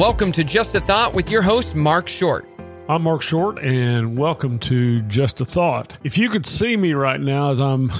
Welcome to Just a Thought with your host, Mark Short. I'm Mark Short, and welcome to Just a Thought. If you could see me right now as I'm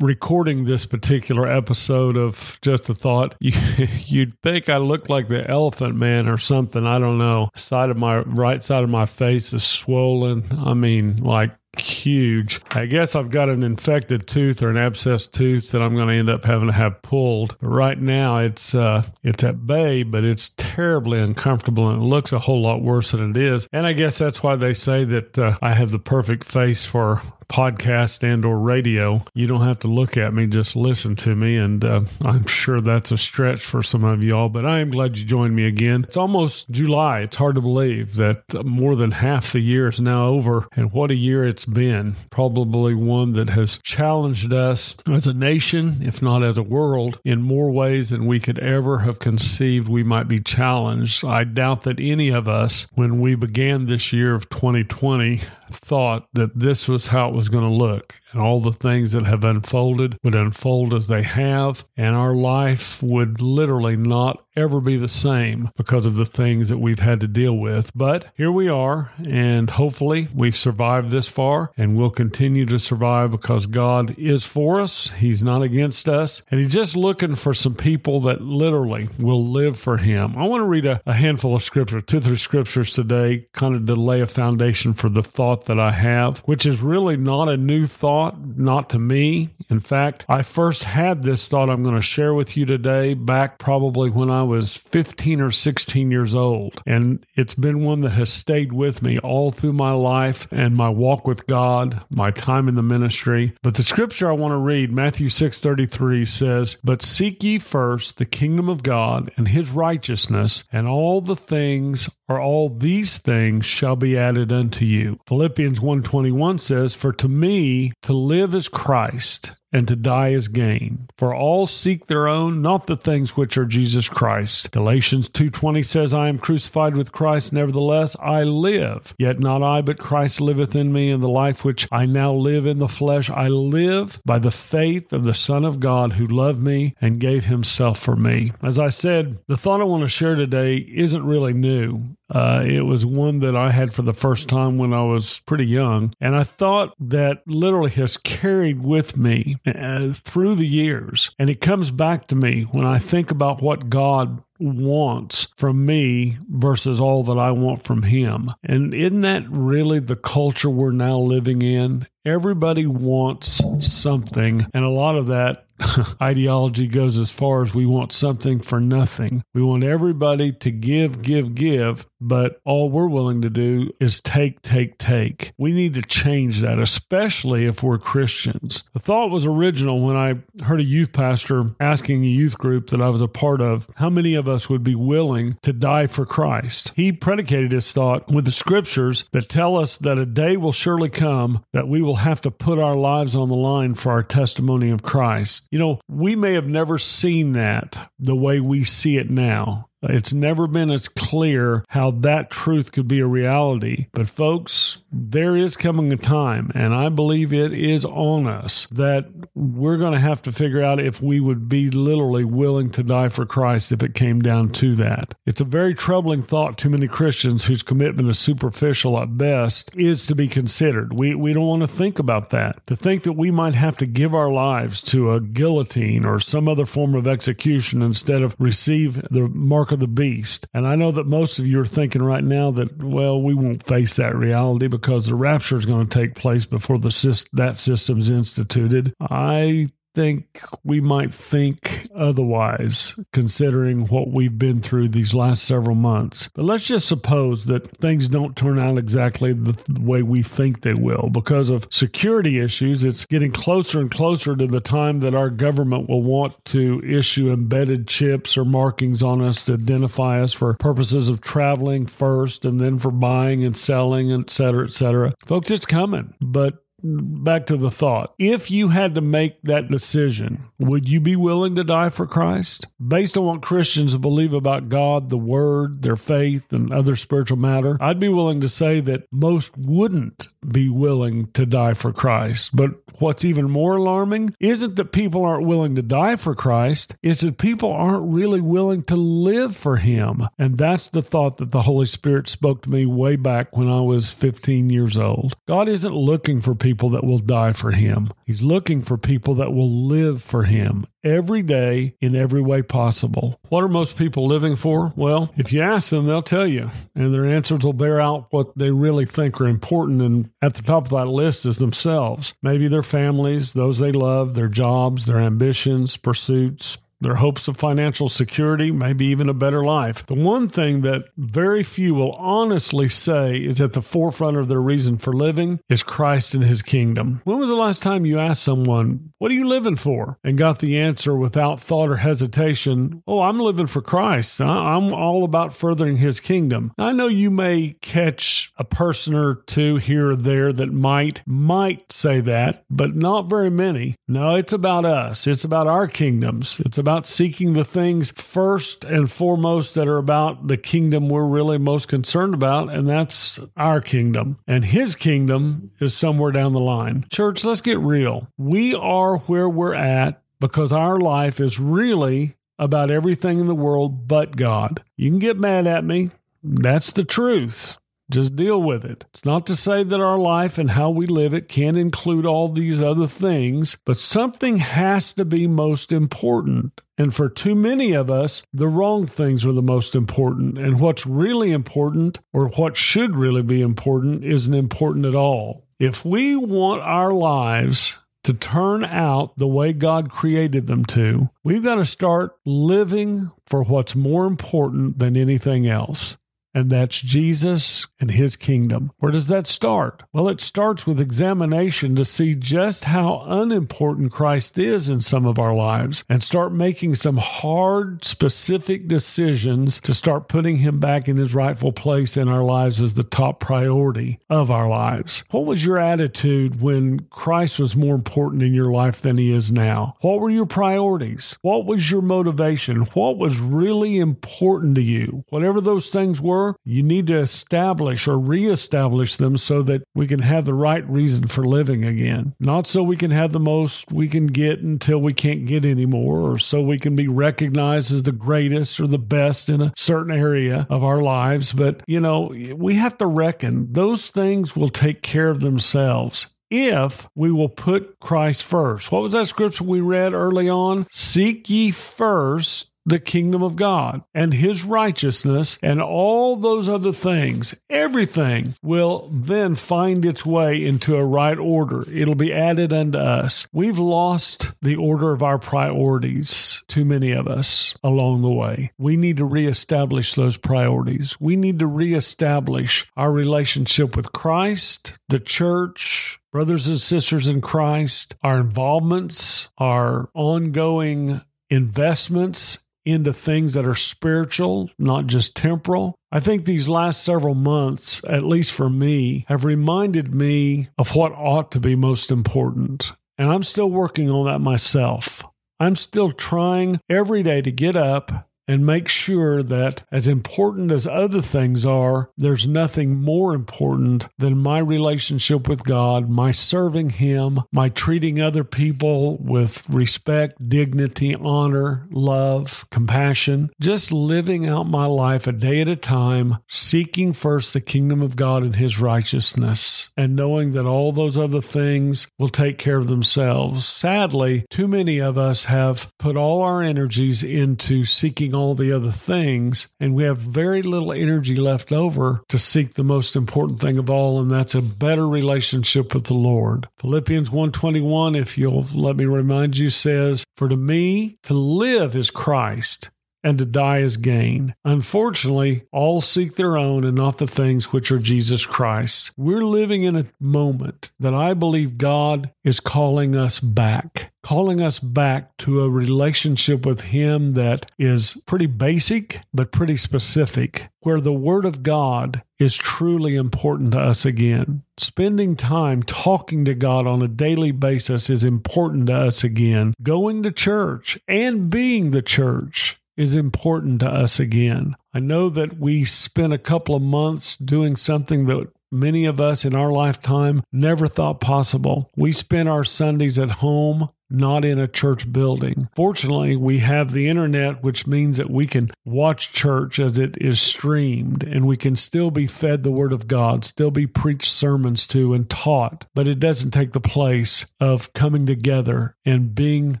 recording this particular episode of Just a Thought, you, you'd think I look like the Elephant Man or something. I don't know. Side of my right side of my face is swollen. I mean, like huge. I guess I've got an infected tooth or an abscessed tooth that I'm going to end up having to have pulled. But right now it's uh, it's at bay, but it's terribly uncomfortable and it looks a whole lot worse than it is. And I guess that's why they say that uh, I have the perfect face for podcast and or radio you don't have to look at me just listen to me and uh, i'm sure that's a stretch for some of y'all but i am glad you joined me again. It's almost july. It's hard to believe that more than half the year is now over and what a year it's been. Probably one that has challenged us as a nation if not as a world in more ways than we could ever have conceived we might be challenged. I doubt that any of us when we began this year of 2020 thought that this was how it going to look and all the things that have unfolded would unfold as they have, and our life would literally not ever be the same because of the things that we've had to deal with. But here we are, and hopefully we've survived this far, and we'll continue to survive because God is for us, He's not against us, and He's just looking for some people that literally will live for Him. I want to read a, a handful of scripture, two, three scriptures today, kind of to lay a foundation for the thought that I have, which is really not a new thought thought, not to me. In fact, I first had this thought I'm going to share with you today back probably when I was 15 or 16 years old. And it's been one that has stayed with me all through my life and my walk with God, my time in the ministry. But the scripture I want to read, Matthew 6:33 says, "But seek ye first the kingdom of God and his righteousness, and all the things or all these things shall be added unto you." Philippians 1:21 says, "For to me to live is Christ, and to die is gain. For all seek their own, not the things which are Jesus Christ. Galatians 2:20 says, I am crucified with Christ, nevertheless I live. Yet not I, but Christ liveth in me, and the life which I now live in the flesh, I live by the faith of the Son of God who loved me and gave himself for me. As I said, the thought I want to share today isn't really new. Uh, it was one that I had for the first time when I was pretty young. And I thought that literally has carried with me uh, through the years. And it comes back to me when I think about what God wants from me versus all that I want from him. And isn't that really the culture we're now living in? Everybody wants something, and a lot of that ideology goes as far as we want something for nothing. We want everybody to give, give, give, but all we're willing to do is take, take, take. We need to change that, especially if we're Christians. The thought was original when I heard a youth pastor asking a youth group that I was a part of how many of us would be willing to die for Christ. He predicated his thought with the scriptures that tell us that a day will surely come that we will have to put our lives on the line for our testimony of Christ. You know, we may have never seen that the way we see it now. It's never been as clear how that truth could be a reality. But, folks, there is coming a time, and I believe it is on us, that we're going to have to figure out if we would be literally willing to die for Christ if it came down to that. It's a very troubling thought to many Christians whose commitment is superficial at best is to be considered. We, we don't want to think about that. To think that we might have to give our lives to a guillotine or some other form of execution instead of receive the mark mark of the beast. And I know that most of you are thinking right now that, well, we won't face that reality because the rapture is going to take place before the that system's instituted. I think we might think otherwise, considering what we've been through these last several months. But let's just suppose that things don't turn out exactly the, way we think they will. Because of security issues, it's getting closer and closer to the time that our government will want to issue embedded chips or markings on us to identify us for purposes of traveling first and then for buying and selling, et cetera, et cetera. Folks, it's coming. But back to the thought. If you had to make that decision, would you be willing to die for Christ? Based on what Christians believe about God, the Word, their faith, and other spiritual matter, I'd be willing to say that most wouldn't be willing to die for Christ. But what's even more alarming isn't that people aren't willing to die for Christ, it's that people aren't really willing to live for Him. And that's the thought that the Holy Spirit spoke to me way back when I was 15 years old. God isn't looking for people that will die for Him, He's looking for people that will live for Him every day in every way possible. What are most people living for? Well, if you ask them, they'll tell you, and their answers will bear out what they really think are important. And at the top of that list is themselves. Maybe their families, those they love, their jobs, their ambitions, pursuits, their hopes of financial security, maybe even a better life. The one thing that very few will honestly say is at the forefront of their reason for living is Christ and his kingdom. When was the last time you asked someone, What are you living for? and got the answer without thought or hesitation, Oh, I'm living for Christ. I'm all about furthering his kingdom. I know you may catch a person or two here or there that might might say that, but not very many. No, it's about us. It's about our kingdoms. It's about about seeking the things first and foremost that are about the kingdom we're really most concerned about, and that's our kingdom. And his kingdom is somewhere down the line. Church, let's get real. We are where we're at because our life is really about everything in the world but God. You can get mad at me. That's the truth. Just deal with it. It's not to say that our life and how we live it can't include all these other things, but something has to be most important. And for too many of us, the wrong things are the most important. And what's really important, or what should really be important, isn't important at all. If we want our lives to turn out the way God created them to, we've got to start living for what's more important than anything else and that's Jesus and his kingdom. Where does that start? Well, it starts with examination to see just how unimportant Christ is in some of our lives and start making some hard, specific decisions to start putting him back in his rightful place in our lives as the top priority of our lives. What was your attitude when Christ was more important in your life than he is now? What were your priorities? What was your motivation? What was really important to you? Whatever those things were, you need to establish or reestablish them so that we can have the right reason for living again. Not so we can have the most we can get until we can't get anymore, or so we can be recognized as the greatest or the best in a certain area of our lives. But, you know, we have to reckon those things will take care of themselves if we will put Christ first. What was that scripture we read early on? Seek ye first the kingdom of God and his righteousness and all those other things, everything will then find its way into a right order. It'll be added unto us. We've lost the order of our priorities, too many of us along the way. We need to reestablish those priorities. We need to reestablish our relationship with Christ, the church, brothers and sisters in Christ, our involvements, our ongoing investments into things that are spiritual, not just temporal. I think these last several months, at least for me, have reminded me of what ought to be most important. And I'm still working on that myself. I'm still trying every day to get up and make sure that, as important as other things are, there's nothing more important than my relationship with God, my serving Him, my treating other people with respect, dignity, honor, love, compassion, just living out my life a day at a time, seeking first the kingdom of God and His righteousness, and knowing that all those other things will take care of themselves. Sadly, too many of us have put all our energies into seeking all the other things, and we have very little energy left over to seek the most important thing of all, and that's a better relationship with the Lord. Philippians 1:21, if you'll let me remind you, says, "For to me to live is Christ, and to die is gain. Unfortunately, all seek their own and not the things which are Jesus Christ. We're living in a moment that I believe God is calling us back calling us back to a relationship with Him that is pretty basic, but pretty specific, where the Word of God is truly important to us again. Spending time talking to God on a daily basis is important to us again. Going to church and being the church is important to us again. I know that we spent a couple of months doing something that many of us in our lifetime never thought possible. We spent our Sundays at home not in a church building. Fortunately, we have the internet, which means that we can watch church as it is streamed and we can still be fed the Word of God, still be preached sermons to and taught, but it doesn't take the place of coming together and being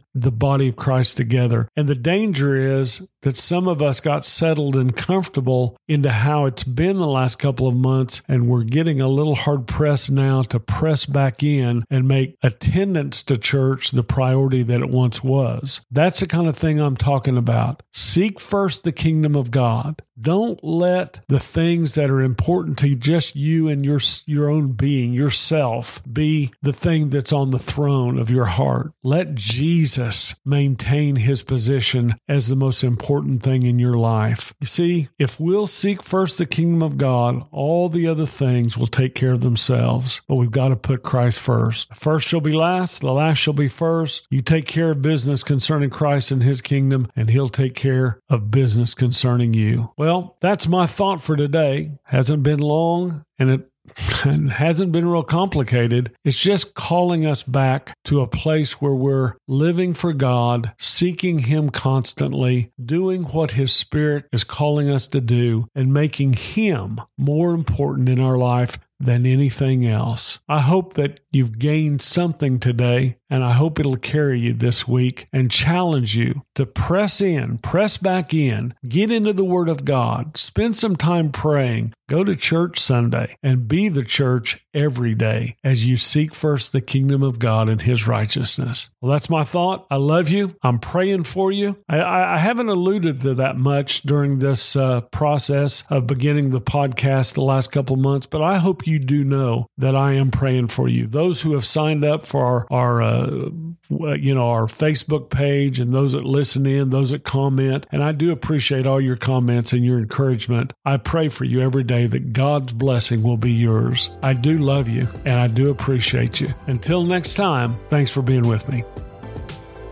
the body of Christ together. And the danger is that some of us got settled and comfortable into how it's been the last couple of months, and we're getting a little hard pressed now to press back in and make attendance to church the priority that it once was. That's the kind of thing I'm talking about. Seek first the kingdom of God. Don't let the things that are important to just you and your your own being, yourself, be the thing that's on the throne of your heart. Let Jesus maintain his position as the most important thing in your life. You see, if we'll seek first the kingdom of God, all the other things will take care of themselves. But we've got to put Christ first. First shall be last, the last shall be first. You take care of business concerning Christ and his kingdom, and he'll take care of business concerning you. Well, well, that's my thought for today. Hasn't been long and it hasn't been real complicated. It's just calling us back to a place where we're living for God, seeking Him constantly, doing what His Spirit is calling us to do, and making Him more important in our life than anything else. I hope that you've gained something today, and I hope it'll carry you this week and challenge you to press in, press back in, get into the Word of God, spend some time praying, go to church Sunday, and be the church every day as you seek first the kingdom of God and His righteousness. Well, that's my thought. I love you. I'm praying for you. I, I haven't alluded to that much during this uh, process of beginning the podcast the last couple months, but I hope you do know that I am praying for you. Those who have signed up for our, our uh, you know, our Facebook page and those that listen in, those that comment, and I do appreciate all your comments and your encouragement. I pray for you every day that God's blessing will be yours. I do love you and I do appreciate you. Until next time, thanks for being with me.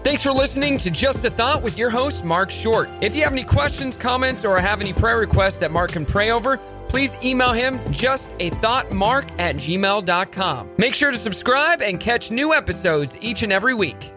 Thanks for listening to Just a Thought with your host, Mark Short. If you have any questions, comments, or have any prayer requests that Mark can pray over, please email him just a thought mark at gmail.com. Make sure to subscribe and catch new episodes each and every week.